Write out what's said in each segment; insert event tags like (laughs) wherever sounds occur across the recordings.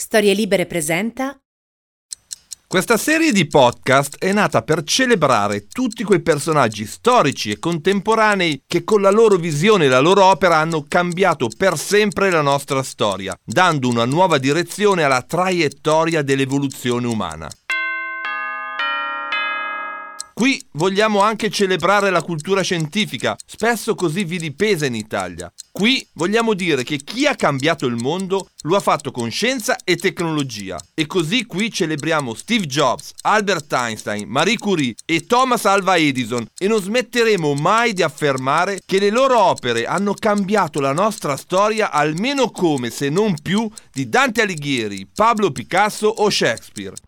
Storie Libere presenta Questa serie di podcast è nata per celebrare tutti quei personaggi storici e contemporanei che con la loro visione e la loro opera hanno cambiato per sempre la nostra storia, dando una nuova direzione alla traiettoria dell'evoluzione umana. Qui vogliamo anche celebrare la cultura scientifica, spesso così vilipesa in Italia. Qui vogliamo dire che chi ha cambiato il mondo lo ha fatto con scienza e tecnologia. E così qui celebriamo Steve Jobs, Albert Einstein, Marie Curie e Thomas Alva Edison e non smetteremo mai di affermare che le loro opere hanno cambiato la nostra storia almeno come, se non più, di Dante Alighieri, Pablo Picasso o Shakespeare.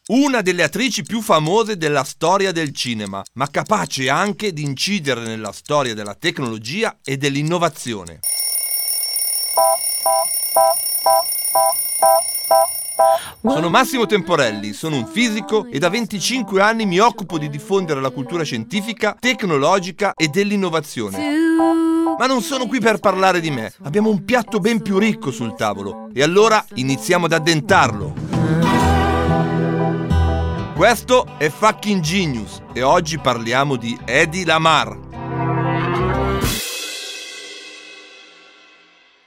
Una delle attrici più famose della storia del cinema, ma capace anche di incidere nella storia della tecnologia e dell'innovazione. Sono Massimo Temporelli, sono un fisico e da 25 anni mi occupo di diffondere la cultura scientifica, tecnologica e dell'innovazione. Ma non sono qui per parlare di me, abbiamo un piatto ben più ricco sul tavolo e allora iniziamo ad addentarlo. Questo è Fucking Genius e oggi parliamo di Eddie Lamar.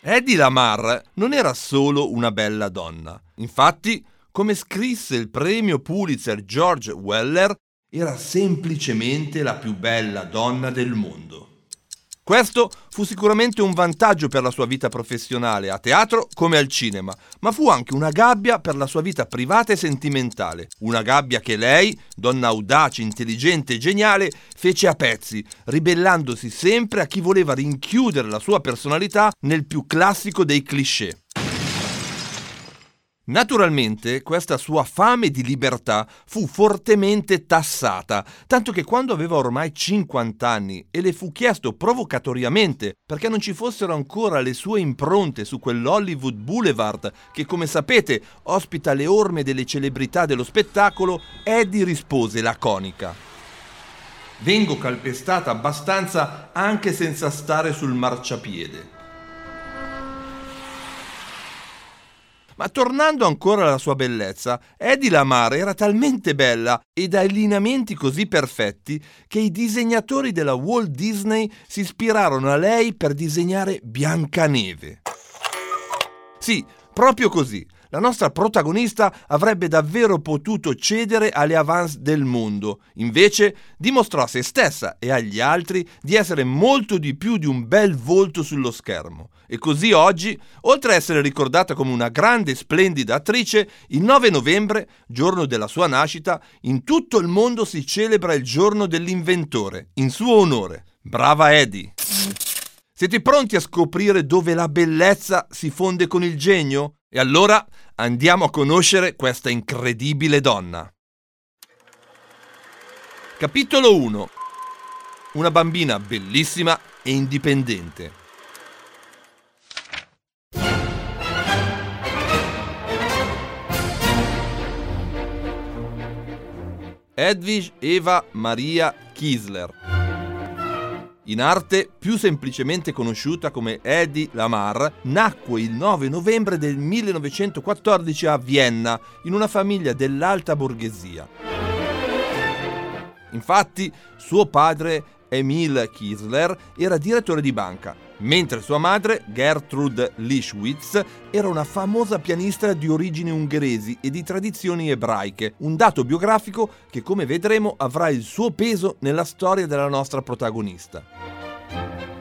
Eddie Lamar non era solo una bella donna. Infatti, come scrisse il premio Pulitzer George Weller, era semplicemente la più bella donna del mondo. Questo fu sicuramente un vantaggio per la sua vita professionale, a teatro come al cinema, ma fu anche una gabbia per la sua vita privata e sentimentale. Una gabbia che lei, donna audace, intelligente e geniale, fece a pezzi, ribellandosi sempre a chi voleva rinchiudere la sua personalità nel più classico dei cliché. Naturalmente questa sua fame di libertà fu fortemente tassata, tanto che quando aveva ormai 50 anni e le fu chiesto provocatoriamente perché non ci fossero ancora le sue impronte su quell'Hollywood Boulevard che come sapete ospita le orme delle celebrità dello spettacolo, Eddie rispose laconica. Vengo calpestata abbastanza anche senza stare sul marciapiede. Ma tornando ancora alla sua bellezza, Eddie Lamar era talmente bella e dai lineamenti così perfetti che i disegnatori della Walt Disney si ispirarono a lei per disegnare Biancaneve. Sì, proprio così. La nostra protagonista avrebbe davvero potuto cedere alle avance del mondo, invece dimostrò a se stessa e agli altri di essere molto di più di un bel volto sullo schermo. E così oggi, oltre a essere ricordata come una grande e splendida attrice, il 9 novembre, giorno della sua nascita, in tutto il mondo si celebra il giorno dell'inventore, in suo onore. Brava Eddie! Siete pronti a scoprire dove la bellezza si fonde con il genio? E allora andiamo a conoscere questa incredibile donna. Capitolo 1 Una bambina bellissima e indipendente. Edwige Eva Maria Kiesler. In arte più semplicemente conosciuta come Eddie Lamar, nacque il 9 novembre del 1914 a Vienna in una famiglia dell'alta borghesia. Infatti, suo padre Emil Kiesler era direttore di banca mentre sua madre, Gertrude Lischwitz, era una famosa pianista di origini ungheresi e di tradizioni ebraiche, un dato biografico che come vedremo avrà il suo peso nella storia della nostra protagonista.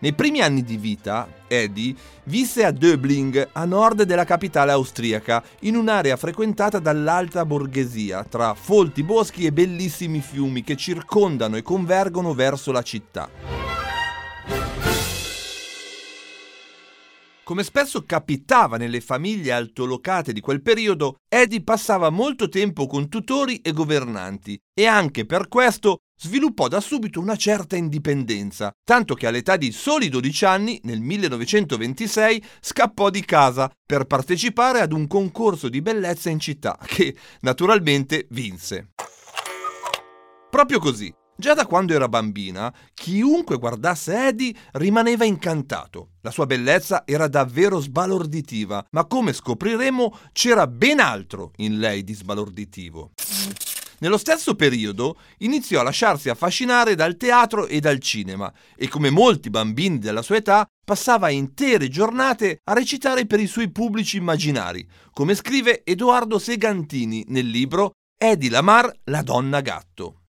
Nei primi anni di vita, Eddie visse a Döbling, a nord della capitale austriaca, in un'area frequentata dall'alta borghesia, tra folti boschi e bellissimi fiumi che circondano e convergono verso la città. Come spesso capitava nelle famiglie altolocate di quel periodo, Eddie passava molto tempo con tutori e governanti e anche per questo sviluppò da subito una certa indipendenza, tanto che all'età di soli 12 anni, nel 1926, scappò di casa per partecipare ad un concorso di bellezza in città, che naturalmente vinse. Proprio così, Già da quando era bambina, chiunque guardasse Eddie rimaneva incantato. La sua bellezza era davvero sbalorditiva, ma come scopriremo c'era ben altro in lei di sbalorditivo. Nello stesso periodo iniziò a lasciarsi affascinare dal teatro e dal cinema e come molti bambini della sua età passava intere giornate a recitare per i suoi pubblici immaginari, come scrive Edoardo Segantini nel libro Eddie Lamar, la donna gatto.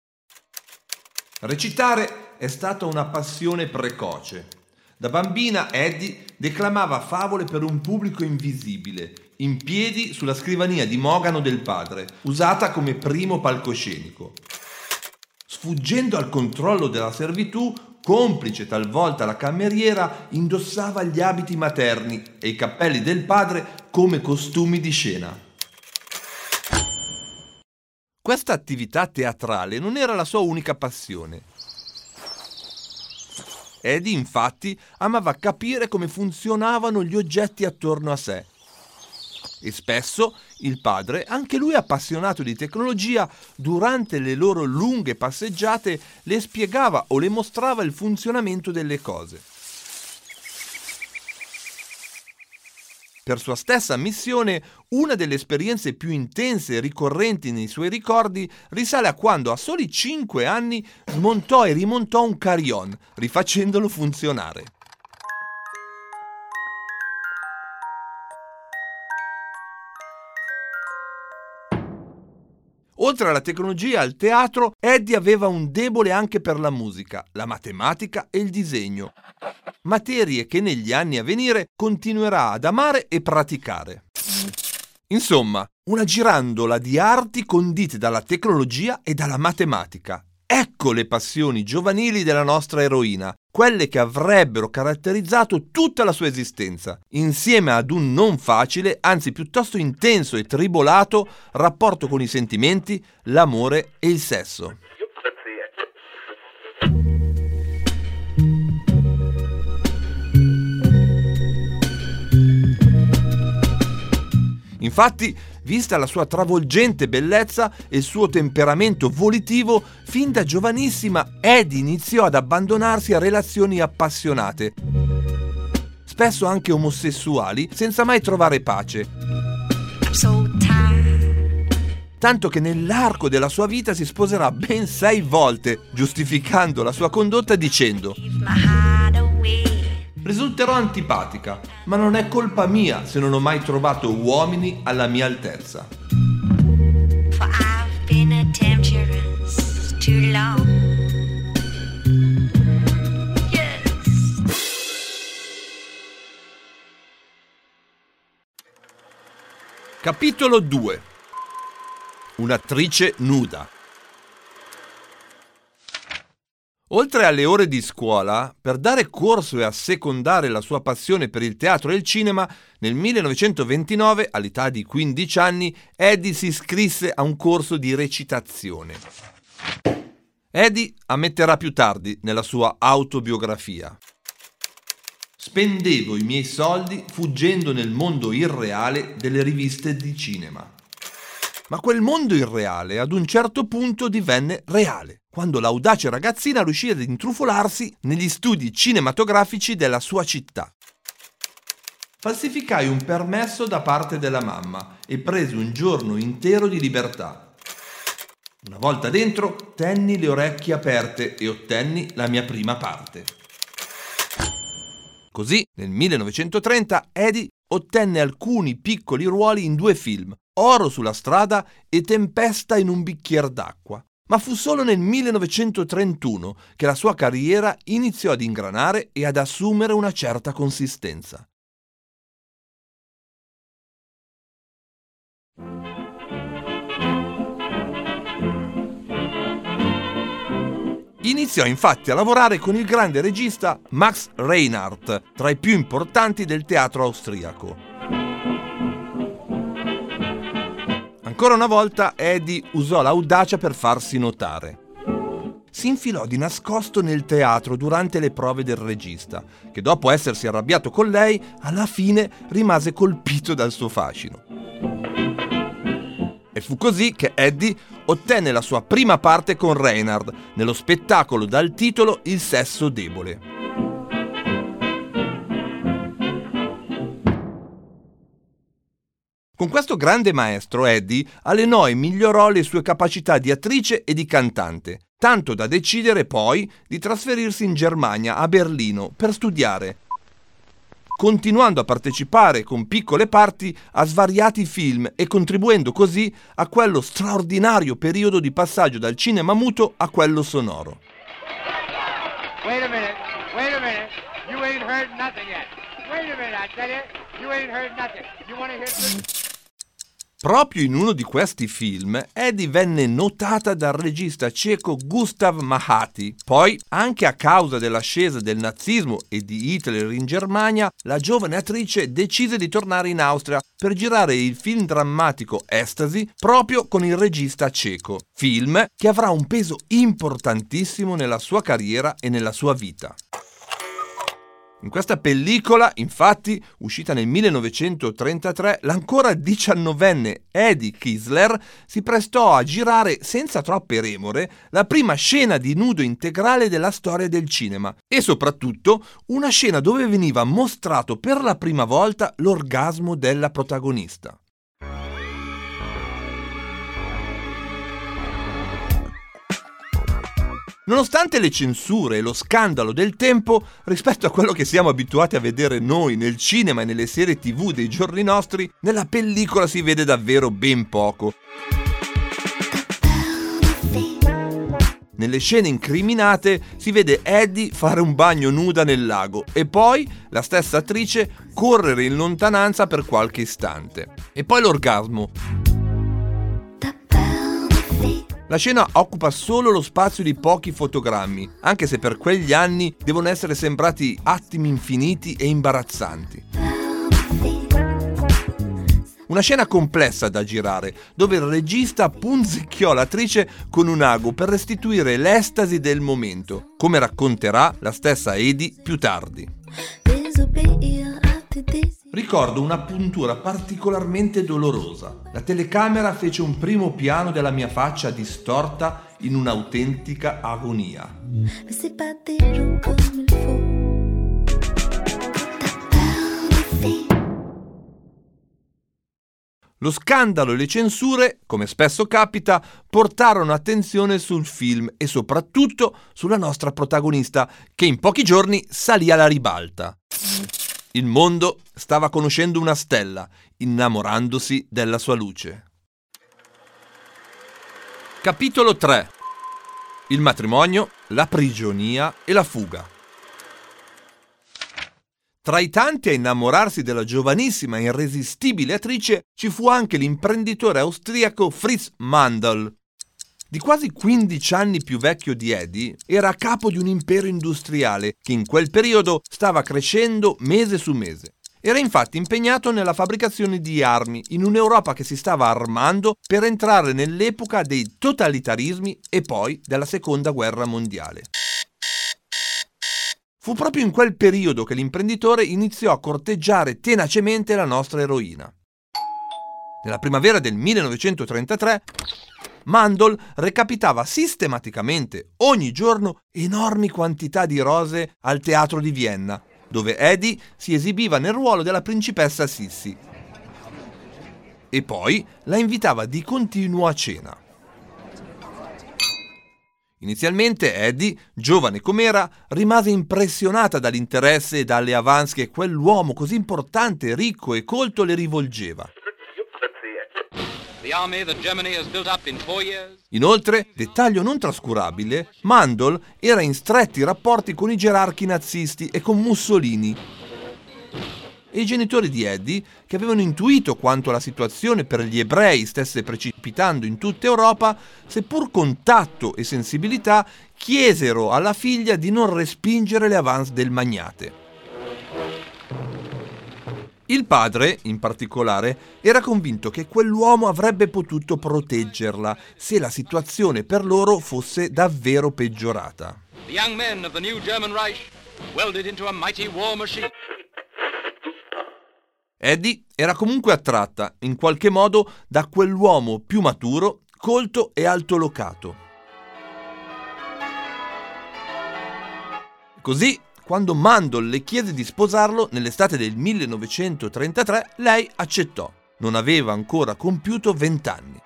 Recitare è stata una passione precoce. Da bambina Eddie declamava favole per un pubblico invisibile, in piedi sulla scrivania di Mogano del padre, usata come primo palcoscenico. Sfuggendo al controllo della servitù, complice talvolta la cameriera, indossava gli abiti materni e i cappelli del padre come costumi di scena. Questa attività teatrale non era la sua unica passione. Eddie infatti amava capire come funzionavano gli oggetti attorno a sé. E spesso il padre, anche lui appassionato di tecnologia, durante le loro lunghe passeggiate le spiegava o le mostrava il funzionamento delle cose. Per sua stessa ammissione, una delle esperienze più intense e ricorrenti nei suoi ricordi risale a quando a soli 5 anni smontò e rimontò un carillon, rifacendolo funzionare. Oltre alla tecnologia e al teatro, Eddie aveva un debole anche per la musica, la matematica e il disegno. Materie che negli anni a venire continuerà ad amare e praticare. Insomma, una girandola di arti condite dalla tecnologia e dalla matematica. Ecco le passioni giovanili della nostra eroina, quelle che avrebbero caratterizzato tutta la sua esistenza, insieme ad un non facile, anzi piuttosto intenso e tribolato rapporto con i sentimenti, l'amore e il sesso. Infatti, vista la sua travolgente bellezza e il suo temperamento volitivo, fin da giovanissima Eddie iniziò ad abbandonarsi a relazioni appassionate, spesso anche omosessuali, senza mai trovare pace. Tanto che nell'arco della sua vita si sposerà ben sei volte, giustificando la sua condotta dicendo Risulterò antipatica, ma non è colpa mia se non ho mai trovato uomini alla mia altezza. Capitolo 2 Un'attrice nuda Oltre alle ore di scuola, per dare corso e assecondare la sua passione per il teatro e il cinema, nel 1929, all'età di 15 anni, Eddie si iscrisse a un corso di recitazione. Eddie ammetterà più tardi nella sua autobiografia. Spendevo i miei soldi fuggendo nel mondo irreale delle riviste di cinema. Ma quel mondo irreale ad un certo punto divenne reale, quando l'audace ragazzina riuscì ad intrufolarsi negli studi cinematografici della sua città. Falsificai un permesso da parte della mamma e presi un giorno intero di libertà. Una volta dentro, tenni le orecchie aperte e ottenni la mia prima parte. Così, nel 1930, Eddie ottenne alcuni piccoli ruoli in due film, Oro sulla strada e Tempesta in un bicchier d'acqua. Ma fu solo nel 1931 che la sua carriera iniziò ad ingranare e ad assumere una certa consistenza. Iniziò infatti a lavorare con il grande regista Max Reinhardt, tra i più importanti del teatro austriaco. Ancora una volta Eddie usò l'audacia per farsi notare si infilò di nascosto nel teatro durante le prove del regista, che dopo essersi arrabbiato con lei, alla fine rimase colpito dal suo fascino. E fu così che Eddie ottenne la sua prima parte con Reinhard nello spettacolo dal titolo Il sesso debole. Con questo grande maestro Eddie allenò e migliorò le sue capacità di attrice e di cantante, tanto da decidere poi di trasferirsi in Germania, a Berlino, per studiare, continuando a partecipare con piccole parti a svariati film e contribuendo così a quello straordinario periodo di passaggio dal cinema muto a quello sonoro. Wait a minute, wait a minute, you ain't heard nothing yet. Wait a minute, I tell you, you ain't heard nothing. You wanna hear... Proprio in uno di questi film Eddie venne notata dal regista ceco Gustav Mahati. Poi, anche a causa dell'ascesa del nazismo e di Hitler in Germania, la giovane attrice decise di tornare in Austria per girare il film drammatico Ecstasy proprio con il regista ceco. Film che avrà un peso importantissimo nella sua carriera e nella sua vita. In questa pellicola, infatti, uscita nel 1933, l'ancora diciannovenne Eddie Kisler si prestò a girare senza troppe remore la prima scena di nudo integrale della storia del cinema e soprattutto una scena dove veniva mostrato per la prima volta l'orgasmo della protagonista. Nonostante le censure e lo scandalo del tempo, rispetto a quello che siamo abituati a vedere noi nel cinema e nelle serie tv dei giorni nostri, nella pellicola si vede davvero ben poco. Nelle scene incriminate si vede Eddie fare un bagno nuda nel lago e poi la stessa attrice correre in lontananza per qualche istante. E poi l'orgasmo. La scena occupa solo lo spazio di pochi fotogrammi, anche se per quegli anni devono essere sembrati attimi infiniti e imbarazzanti. Una scena complessa da girare, dove il regista punzecchiò l'attrice con un ago per restituire l'estasi del momento, come racconterà la stessa Edi più tardi. Ricordo una puntura particolarmente dolorosa. La telecamera fece un primo piano della mia faccia distorta in un'autentica agonia. Lo scandalo e le censure, come spesso capita, portarono attenzione sul film e soprattutto sulla nostra protagonista, che in pochi giorni salì alla ribalta. Il mondo stava conoscendo una stella, innamorandosi della sua luce. Capitolo 3 Il matrimonio, la prigionia e la fuga. Tra i tanti a innamorarsi della giovanissima e irresistibile attrice ci fu anche l'imprenditore austriaco Fritz Mandel, di quasi 15 anni più vecchio di Eddie, era a capo di un impero industriale che in quel periodo stava crescendo mese su mese. Era infatti impegnato nella fabbricazione di armi in un'Europa che si stava armando per entrare nell'epoca dei totalitarismi e poi della seconda guerra mondiale. Fu proprio in quel periodo che l'imprenditore iniziò a corteggiare tenacemente la nostra eroina. Nella primavera del 1933 Mandel recapitava sistematicamente ogni giorno enormi quantità di rose al teatro di Vienna, dove Eddie si esibiva nel ruolo della principessa Sissi. E poi la invitava di continuo a cena. Inizialmente Eddie, giovane com'era, rimase impressionata dall'interesse e dalle avance che quell'uomo così importante, ricco e colto le rivolgeva. Inoltre, dettaglio non trascurabile, Mandel era in stretti rapporti con i gerarchi nazisti e con Mussolini. e i genitori di Eddie, che avevano intuito quanto la situazione per gli ebrei stesse precipitando in tutta Europa, seppur con tatto e sensibilità, chiesero alla figlia di non respingere le avance del magnate. Il padre, in particolare, era convinto che quell'uomo avrebbe potuto proteggerla se la situazione per loro fosse davvero peggiorata. The young men of the new German Reich welded into a mighty war machine. Eddie era comunque attratta, in qualche modo, da quell'uomo più maturo, colto e altolocato. Così quando Mandel le chiese di sposarlo nell'estate del 1933, lei accettò. Non aveva ancora compiuto vent'anni.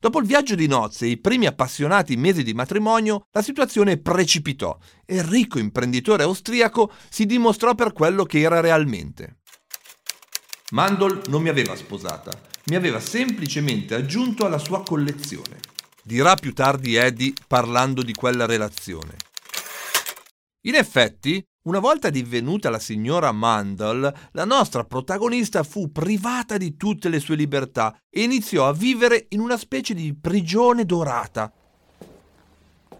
Dopo il viaggio di nozze e i primi appassionati mesi di matrimonio, la situazione precipitò e il ricco imprenditore austriaco si dimostrò per quello che era realmente. Mandel non mi aveva sposata, mi aveva semplicemente aggiunto alla sua collezione dirà più tardi Eddie parlando di quella relazione. In effetti, una volta divenuta la signora Mandel, la nostra protagonista fu privata di tutte le sue libertà e iniziò a vivere in una specie di prigione dorata,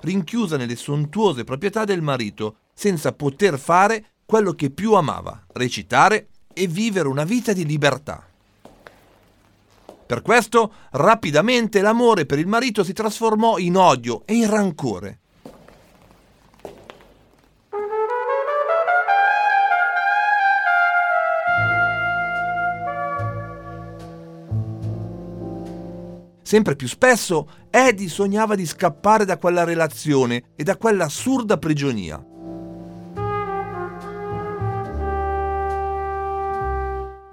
rinchiusa nelle sontuose proprietà del marito, senza poter fare quello che più amava, recitare e vivere una vita di libertà. Per questo, rapidamente l'amore per il marito si trasformò in odio e in rancore. Sempre più spesso Eddie sognava di scappare da quella relazione e da quella assurda prigionia.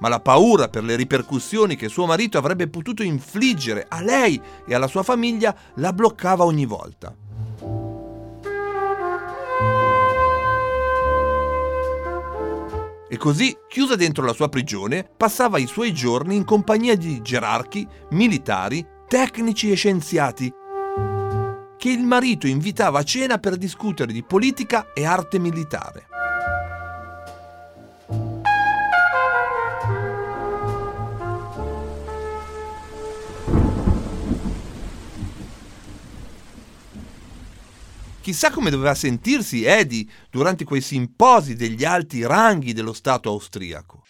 Ma la paura per le ripercussioni che suo marito avrebbe potuto infliggere a lei e alla sua famiglia la bloccava ogni volta. E così, chiusa dentro la sua prigione, passava i suoi giorni in compagnia di gerarchi, militari, tecnici e scienziati, che il marito invitava a cena per discutere di politica e arte militare. Chissà come doveva sentirsi Eddie durante quei simposi degli alti ranghi dello Stato austriaco.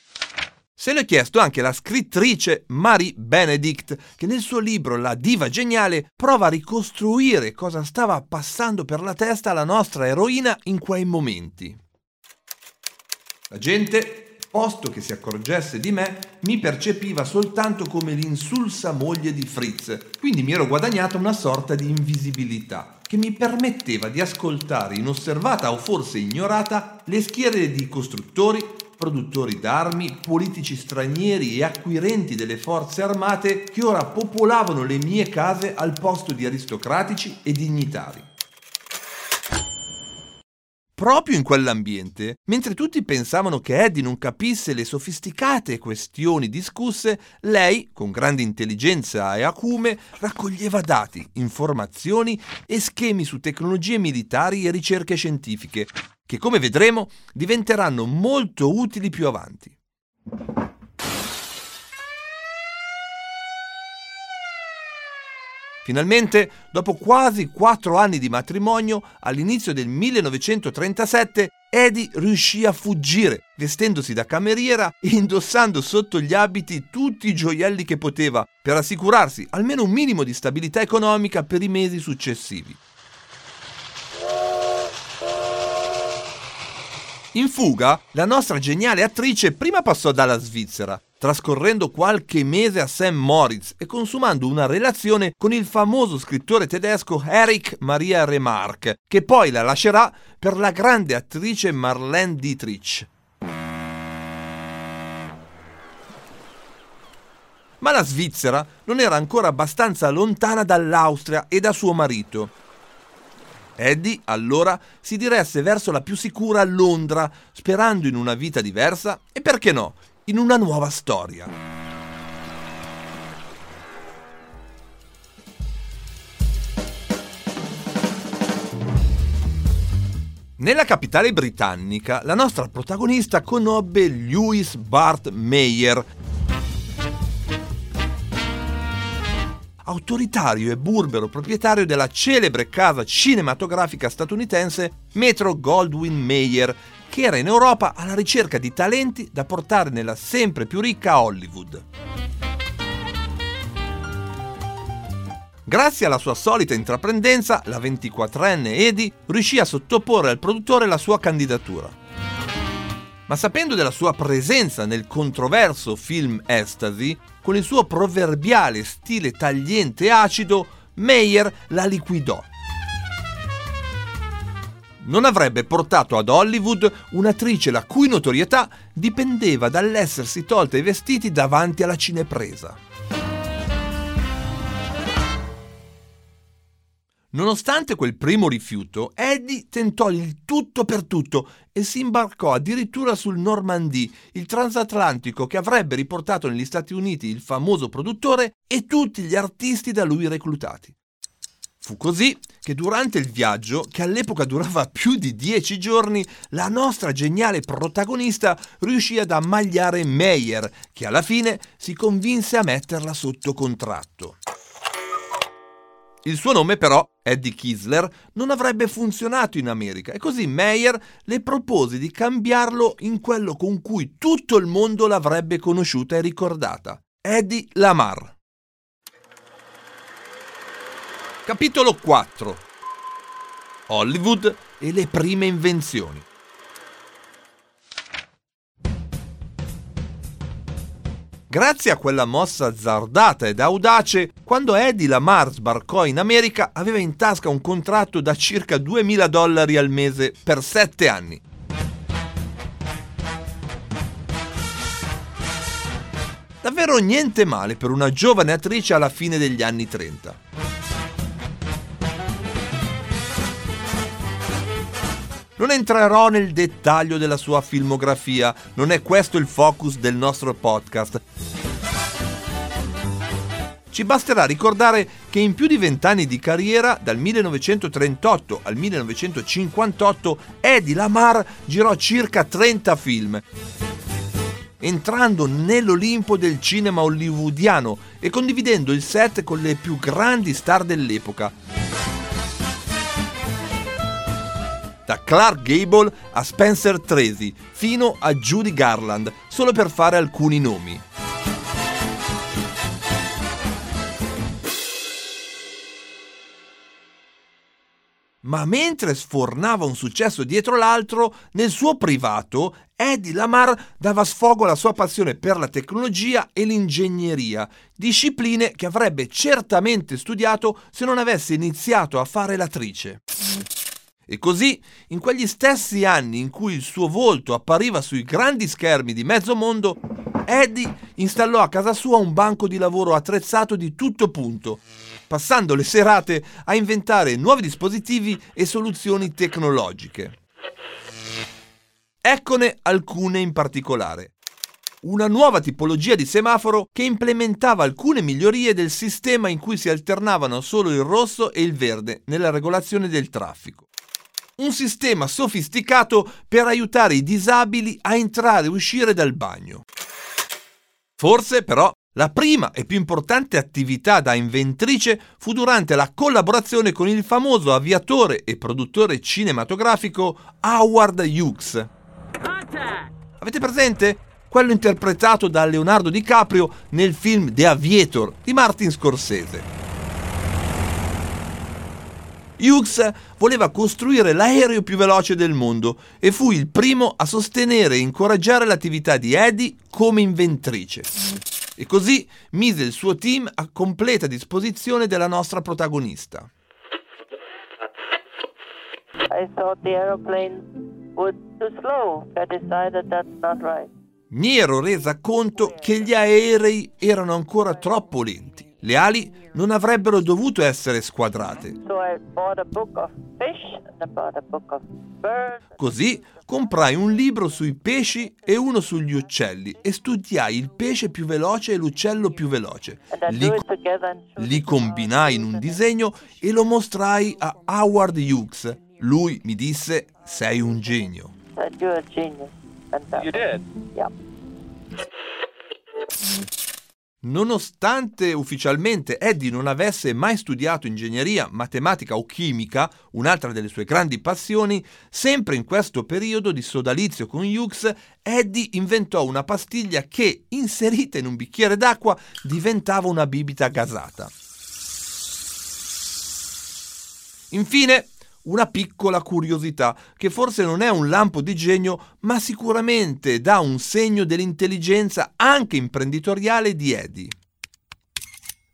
Se l'è chiesto anche la scrittrice Marie Benedict, che nel suo libro La diva geniale prova a ricostruire cosa stava passando per la testa alla nostra eroina in quei momenti. La gente, posto che si accorgesse di me, mi percepiva soltanto come l'insulsa moglie di Fritz, quindi mi ero guadagnata una sorta di invisibilità che mi permetteva di ascoltare inosservata o forse ignorata le schiere di costruttori, produttori d'armi, politici stranieri e acquirenti delle forze armate che ora popolavano le mie case al posto di aristocratici e dignitari. Proprio in quell'ambiente, mentre tutti pensavano che Eddie non capisse le sofisticate questioni discusse, lei, con grande intelligenza e acume, raccoglieva dati, informazioni e schemi su tecnologie militari e ricerche scientifiche, che come vedremo diventeranno molto utili più avanti. Finalmente, dopo quasi quattro anni di matrimonio, all'inizio del 1937, Eddie riuscì a fuggire, vestendosi da cameriera e indossando sotto gli abiti tutti i gioielli che poteva, per assicurarsi almeno un minimo di stabilità economica per i mesi successivi. In fuga, la nostra geniale attrice prima passò dalla Svizzera, trascorrendo qualche mese a St. Moritz e consumando una relazione con il famoso scrittore tedesco Erich Maria Remarque, che poi la lascerà per la grande attrice Marlene Dietrich. Ma la Svizzera non era ancora abbastanza lontana dall'Austria e da suo marito Eddie allora si diresse verso la più sicura Londra, sperando in una vita diversa e perché no, in una nuova storia. Nella capitale britannica, la nostra protagonista conobbe Lewis Bart Meyer, autoritario e burbero proprietario della celebre casa cinematografica statunitense Metro Goldwyn Mayer, che era in Europa alla ricerca di talenti da portare nella sempre più ricca Hollywood. Grazie alla sua solita intraprendenza, la 24enne Eddie riuscì a sottoporre al produttore la sua candidatura. Ma sapendo della sua presenza nel controverso film Ecstasy, con il suo proverbiale stile tagliente e acido, Meyer la liquidò. Non avrebbe portato ad Hollywood un'attrice la cui notorietà dipendeva dall'essersi tolta i vestiti davanti alla cinepresa. Nonostante quel primo rifiuto, Eddie tentò il tutto per tutto e si imbarcò addirittura sul Normandie, il transatlantico che avrebbe riportato negli Stati Uniti il famoso produttore e tutti gli artisti da lui reclutati. Fu così che durante il viaggio, che all'epoca durava (laughs) più di dieci giorni, la nostra geniale protagonista riuscì ad ammagliare Meyer, che alla fine si convinse a metterla sotto contratto. Il suo nome però, Eddie Kisler, non avrebbe funzionato in America e così Meyer le propose di cambiarlo in quello con cui tutto il mondo l'avrebbe conosciuta e ricordata, Eddie Lamar. Capitolo 4 Hollywood e le prime invenzioni. Grazie a quella mossa azzardata ed audace, quando Eddie Lamar sbarcò in America aveva in tasca un contratto da circa 2000 dollari al mese per 7 anni. Davvero niente male per una giovane attrice alla fine degli anni 30. Non entrerò nel dettaglio della sua filmografia, non è questo il focus del nostro podcast. Ci basterà ricordare che in più di vent'anni di carriera, dal 1938 al 1958, Eddie Lamar girò circa 30 film, entrando nell'Olimpo del cinema hollywoodiano e condividendo il set con le più grandi star dell'epoca. Da Clark Gable a Spencer Tracy, fino a Judy Garland, solo per fare alcuni nomi. Ma mentre sfornava un successo dietro l'altro, nel suo privato Eddie Lamar dava sfogo alla sua passione per la tecnologia e l'ingegneria, discipline che avrebbe certamente studiato se non avesse iniziato a fare l'attrice. E così, in quegli stessi anni in cui il suo volto appariva sui grandi schermi di mezzo mondo, Eddie installò a casa sua un banco di lavoro attrezzato di tutto punto, passando le serate a inventare nuovi dispositivi e soluzioni tecnologiche. Eccone alcune in particolare. Una nuova tipologia di semaforo che implementava alcune migliorie del sistema in cui si alternavano solo il rosso e il verde nella regolazione del traffico un sistema sofisticato per aiutare i disabili a entrare e uscire dal bagno. Forse però la prima e più importante attività da inventrice fu durante la collaborazione con il famoso aviatore e produttore cinematografico Howard Hughes. Avete presente? Quello interpretato da Leonardo DiCaprio nel film The Aviator di Martin Scorsese. Hughes voleva costruire l'aereo più veloce del mondo e fu il primo a sostenere e incoraggiare l'attività di Eddie come inventrice. E così mise il suo team a completa disposizione della nostra protagonista. Mi ero resa conto che gli aerei erano ancora troppo lenti. Le ali non avrebbero dovuto essere squadrate. Così comprai un libro sui pesci e uno sugli uccelli e studiai il pesce più veloce e l'uccello più veloce. Li, li combinai in un disegno e lo mostrai a Howard Hughes. lui mi disse sei un genio. You're a genius. You did? Yeah. Nonostante ufficialmente Eddie non avesse mai studiato ingegneria, matematica o chimica, un'altra delle sue grandi passioni, sempre in questo periodo di sodalizio con Hughes, Eddie inventò una pastiglia che, inserita in un bicchiere d'acqua, diventava una bibita gasata. Infine, una piccola curiosità, che forse non è un lampo di genio, ma sicuramente dà un segno dell'intelligenza anche imprenditoriale di Eddie.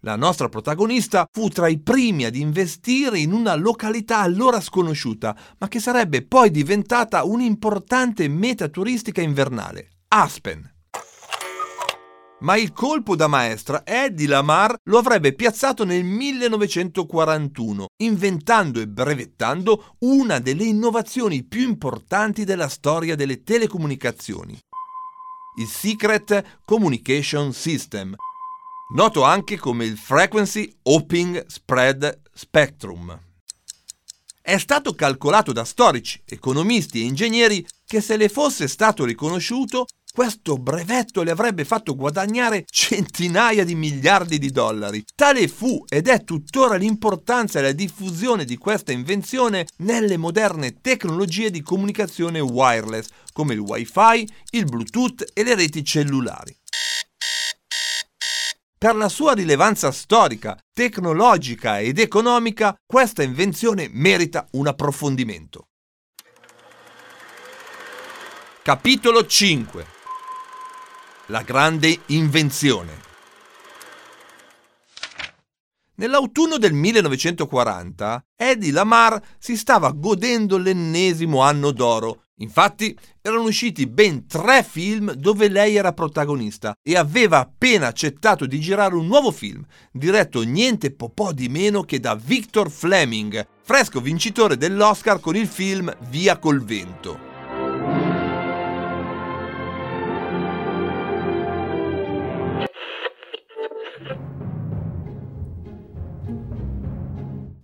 La nostra protagonista fu tra i primi ad investire in una località allora sconosciuta, ma che sarebbe poi diventata un'importante meta turistica invernale, Aspen. Ma il colpo da maestra Eddie Lamar lo avrebbe piazzato nel 1941, inventando e brevettando una delle innovazioni più importanti della storia delle telecomunicazioni. Il Secret Communication System, noto anche come il Frequency Hopping Spread Spectrum. È stato calcolato da storici, economisti e ingegneri che se le fosse stato riconosciuto questo brevetto le avrebbe fatto guadagnare centinaia di miliardi di dollari. Tale fu ed è tuttora l'importanza e la diffusione di questa invenzione nelle moderne tecnologie di comunicazione wireless, come il wifi, il bluetooth e le reti cellulari. Per la sua rilevanza storica, tecnologica ed economica, questa invenzione merita un approfondimento. Capitolo 5 La grande invenzione Nell'autunno del 1940, Eddie Lamar si stava godendo l'ennesimo anno d'oro. Infatti, erano usciti ben tre film dove lei era protagonista e aveva appena accettato di girare un nuovo film, diretto niente po' di meno che da Victor Fleming, fresco vincitore dell'Oscar con il film Via col vento.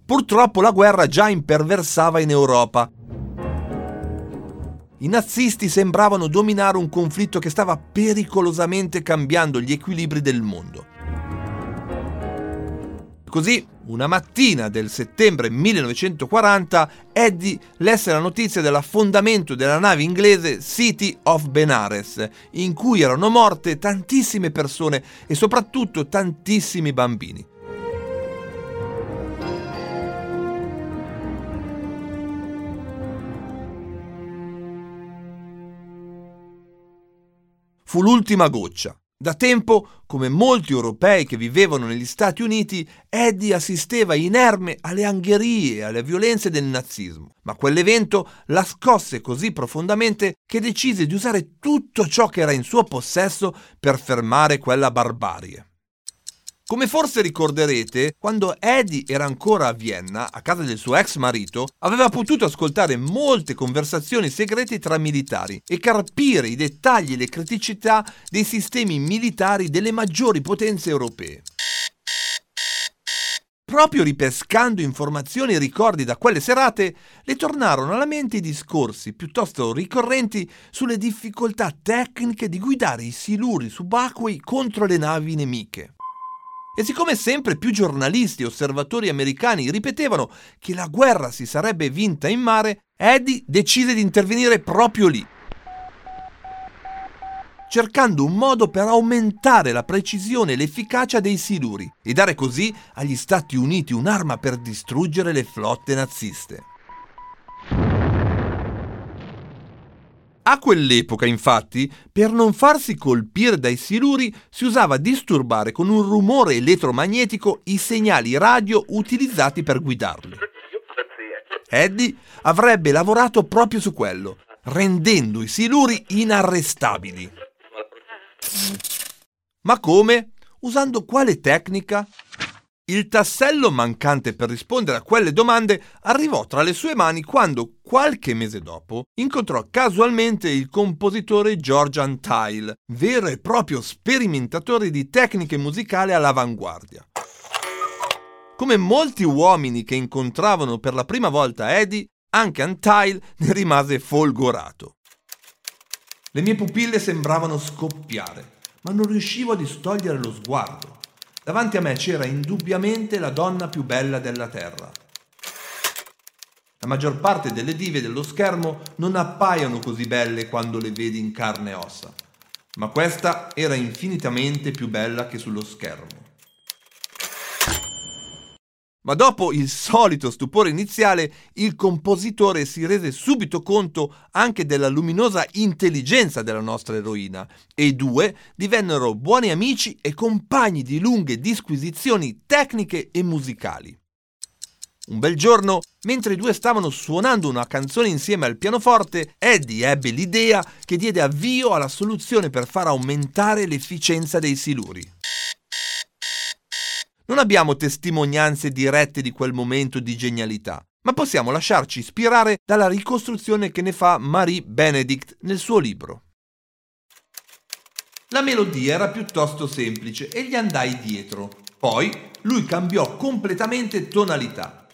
Purtroppo la guerra già imperversava in Europa. I nazisti sembravano dominare un conflitto che stava pericolosamente cambiando gli equilibri del mondo. Così, una mattina del settembre 1940, Eddie lesse la notizia dell'affondamento della nave inglese City of Benares, in cui erano morte tantissime persone e soprattutto tantissimi bambini. Fu l'ultima goccia. Da tempo, come molti europei che vivevano negli Stati Uniti, Eddie assisteva inerme alle angherie e alle violenze del nazismo. Ma quell'evento la scosse così profondamente che decise di usare tutto ciò che era in suo possesso per fermare quella barbarie. Come forse ricorderete, quando Eddie era ancora a Vienna, a casa del suo ex marito, aveva potuto ascoltare molte conversazioni segrete tra militari e carpire i dettagli e le criticità dei sistemi militari delle maggiori potenze europee. Proprio ripescando informazioni e ricordi da quelle serate, le tornarono alla mente i discorsi piuttosto ricorrenti sulle difficoltà tecniche di guidare i siluri subacquei contro le navi nemiche. E siccome sempre più giornalisti e osservatori americani ripetevano che la guerra si sarebbe vinta in mare, Eddie decise di intervenire proprio lì, cercando un modo per aumentare la precisione e l'efficacia dei siluri e dare così agli Stati Uniti un'arma per distruggere le flotte naziste. A quell'epoca, infatti, per non farsi colpire dai siluri, si usava disturbare con un rumore elettromagnetico i segnali radio utilizzati per guidarli. Eddie avrebbe lavorato proprio su quello, rendendo i siluri inarrestabili. Ma come? Usando quale tecnica? Il tassello mancante per rispondere a quelle domande arrivò tra le sue mani quando, qualche mese dopo, incontrò casualmente il compositore George Antile, vero e proprio sperimentatore di tecniche musicali all'avanguardia. Come molti uomini che incontravano per la prima volta Eddie, anche Antile ne rimase folgorato. Le mie pupille sembravano scoppiare, ma non riuscivo a distogliere lo sguardo. Davanti a me c'era indubbiamente la donna più bella della terra. La maggior parte delle dive dello schermo non appaiono così belle quando le vedi in carne e ossa, ma questa era infinitamente più bella che sullo schermo. Ma dopo il solito stupore iniziale, il compositore si rese subito conto anche della luminosa intelligenza della nostra eroina e i due divennero buoni amici e compagni di lunghe disquisizioni tecniche e musicali. Un bel giorno, mentre i due stavano suonando una canzone insieme al pianoforte, Eddie ebbe l'idea che diede avvio alla soluzione per far aumentare l'efficienza dei siluri. Non abbiamo testimonianze dirette di quel momento di genialità, ma possiamo lasciarci ispirare dalla ricostruzione che ne fa Marie Benedict nel suo libro. La melodia era piuttosto semplice e gli andai dietro. Poi lui cambiò completamente tonalità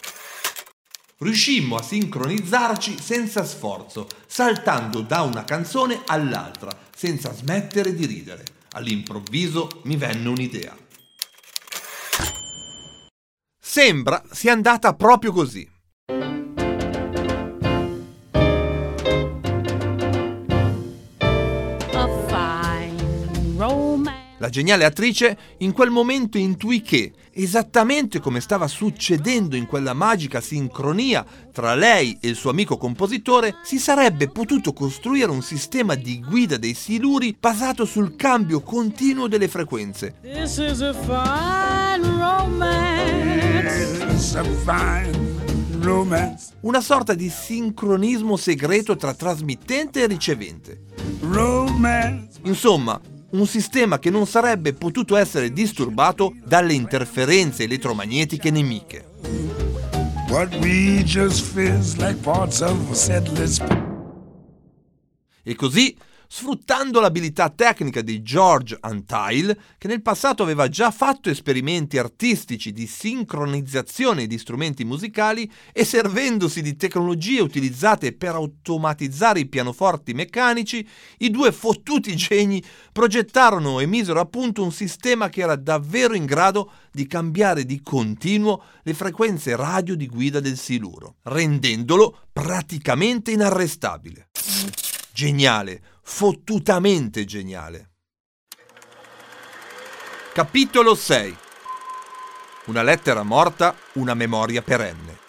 riuscimmo a sincronizzarci senza sforzo, saltando da una canzone all'altra, senza smettere di ridere. All'improvviso mi venne un'idea. Sembra sia andata proprio così. La geniale attrice in quel momento intuì che, esattamente come stava succedendo in quella magica sincronia tra lei e il suo amico compositore, si sarebbe potuto costruire un sistema di guida dei siluri basato sul cambio continuo delle frequenze. Una sorta di sincronismo segreto tra trasmittente e ricevente. Insomma, un sistema che non sarebbe potuto essere disturbato dalle interferenze elettromagnetiche nemiche. E così sfruttando l'abilità tecnica di George Antile, che nel passato aveva già fatto esperimenti artistici di sincronizzazione di strumenti musicali e servendosi di tecnologie utilizzate per automatizzare i pianoforti meccanici, i due fottuti geni progettarono e misero a punto un sistema che era davvero in grado di cambiare di continuo le frequenze radio di guida del siluro, rendendolo praticamente inarrestabile. Geniale, fottutamente geniale. Capitolo 6 Una lettera morta, una memoria perenne.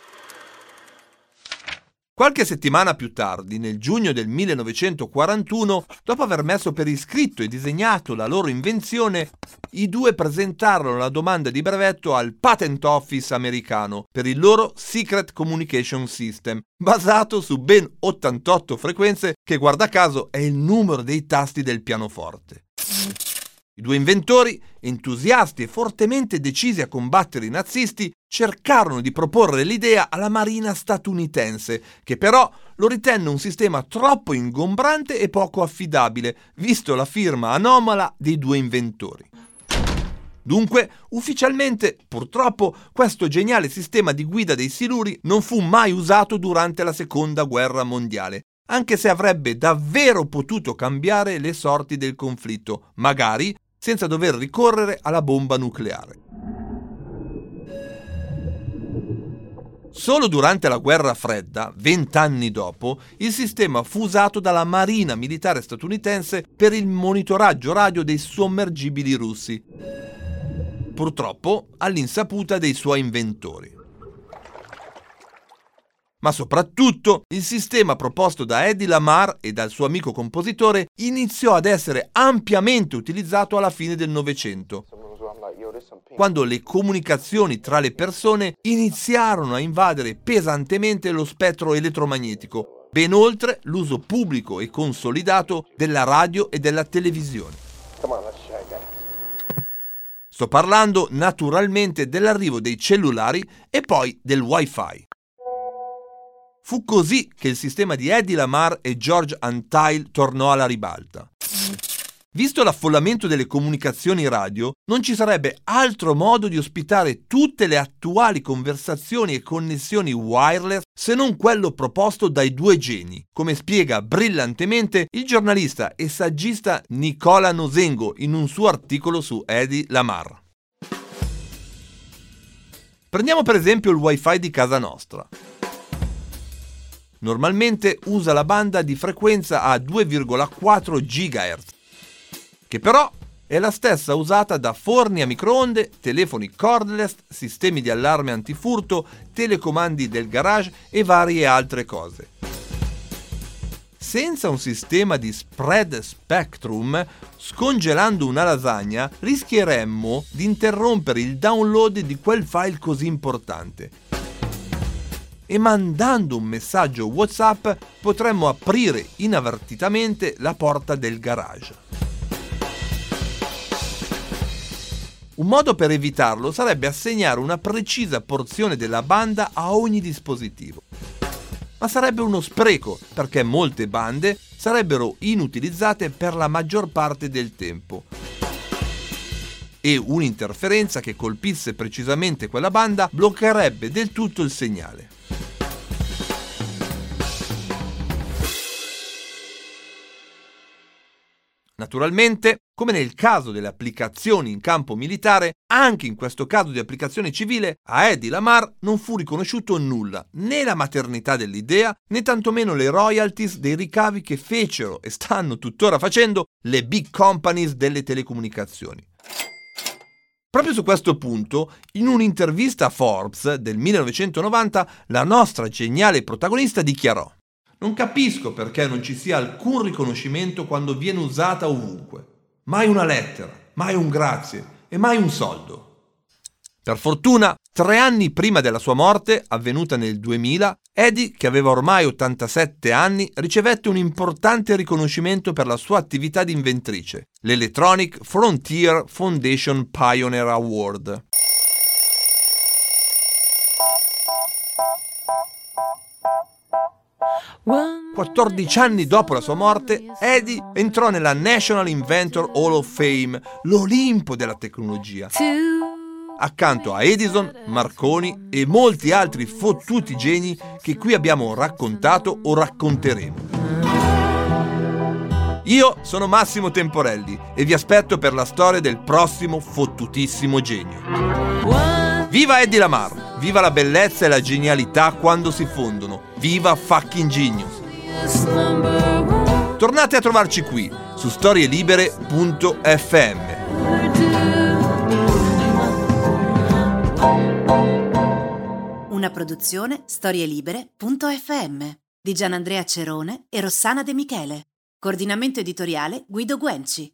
Qualche settimana più tardi, nel giugno del 1941, dopo aver messo per iscritto e disegnato la loro invenzione, i due presentarono la domanda di brevetto al Patent Office americano per il loro Secret Communication System, basato su ben 88 frequenze che guarda caso è il numero dei tasti del pianoforte. I due inventori, entusiasti e fortemente decisi a combattere i nazisti, cercarono di proporre l'idea alla marina statunitense, che però lo ritenne un sistema troppo ingombrante e poco affidabile, visto la firma anomala dei due inventori. Dunque, ufficialmente, purtroppo, questo geniale sistema di guida dei siluri non fu mai usato durante la Seconda Guerra Mondiale, anche se avrebbe davvero potuto cambiare le sorti del conflitto, magari senza dover ricorrere alla bomba nucleare. Solo durante la guerra fredda, vent'anni dopo, il sistema fu usato dalla Marina militare statunitense per il monitoraggio radio dei sommergibili russi, purtroppo all'insaputa dei suoi inventori ma soprattutto il sistema proposto da Eddie Lamar e dal suo amico compositore iniziò ad essere ampiamente utilizzato alla fine del Novecento, quando le comunicazioni tra le persone iniziarono a invadere pesantemente lo spettro elettromagnetico, ben oltre l'uso pubblico e consolidato della radio e della televisione. Sto parlando naturalmente dell'arrivo dei cellulari e poi del wifi. Fu così che il sistema di Eddie Lamar e George Antile tornò alla ribalta. Visto l'affollamento delle comunicazioni radio, non ci sarebbe altro modo di ospitare tutte le attuali conversazioni e connessioni wireless se non quello proposto dai due geni, come spiega brillantemente il giornalista e saggista Nicola Nosengo in un suo articolo su Eddie Lamar. Prendiamo per esempio il wifi di casa nostra. Normalmente usa la banda di frequenza a 2,4 GHz che però è la stessa usata da forni a microonde, telefoni cordless, sistemi di allarme antifurto, telecomandi del garage e varie altre cose. Senza un sistema di spread spectrum, scongelando una lasagna, rischieremmo di interrompere il download di quel file così importante. E mandando un messaggio WhatsApp potremmo aprire inavvertitamente la porta del garage. Un modo per evitarlo sarebbe assegnare una precisa porzione della banda a ogni dispositivo. Ma sarebbe uno spreco, perché molte bande sarebbero inutilizzate per la maggior parte del tempo. E un'interferenza che colpisse precisamente quella banda bloccherebbe del tutto il segnale. Naturalmente, come nel caso delle applicazioni in campo militare, anche in questo caso di applicazione civile, a Eddie Lamar non fu riconosciuto nulla, né la maternità dell'idea, né tantomeno le royalties dei ricavi che fecero e stanno tuttora facendo le big companies delle telecomunicazioni. Proprio su questo punto, in un'intervista a Forbes del 1990, la nostra geniale protagonista dichiarò non capisco perché non ci sia alcun riconoscimento quando viene usata ovunque. Mai una lettera, mai un grazie e mai un soldo. Per fortuna, tre anni prima della sua morte, avvenuta nel 2000, Eddie, che aveva ormai 87 anni, ricevette un importante riconoscimento per la sua attività di inventrice, l'Electronic Frontier Foundation Pioneer Award. 14 anni dopo la sua morte, Eddie entrò nella National Inventor Hall of Fame, l'Olimpo della tecnologia. Accanto a Edison, Marconi e molti altri fottuti geni che qui abbiamo raccontato o racconteremo. Io sono Massimo Temporelli e vi aspetto per la storia del prossimo fottutissimo genio. Viva Eddie Lamar! Viva la bellezza e la genialità quando si fondono. Viva fucking genius. Tornate a trovarci qui su storielibere.fm. Una produzione storielibere.fm di Gianandrea Cerone e Rossana De Michele. Coordinamento editoriale Guido Guenci.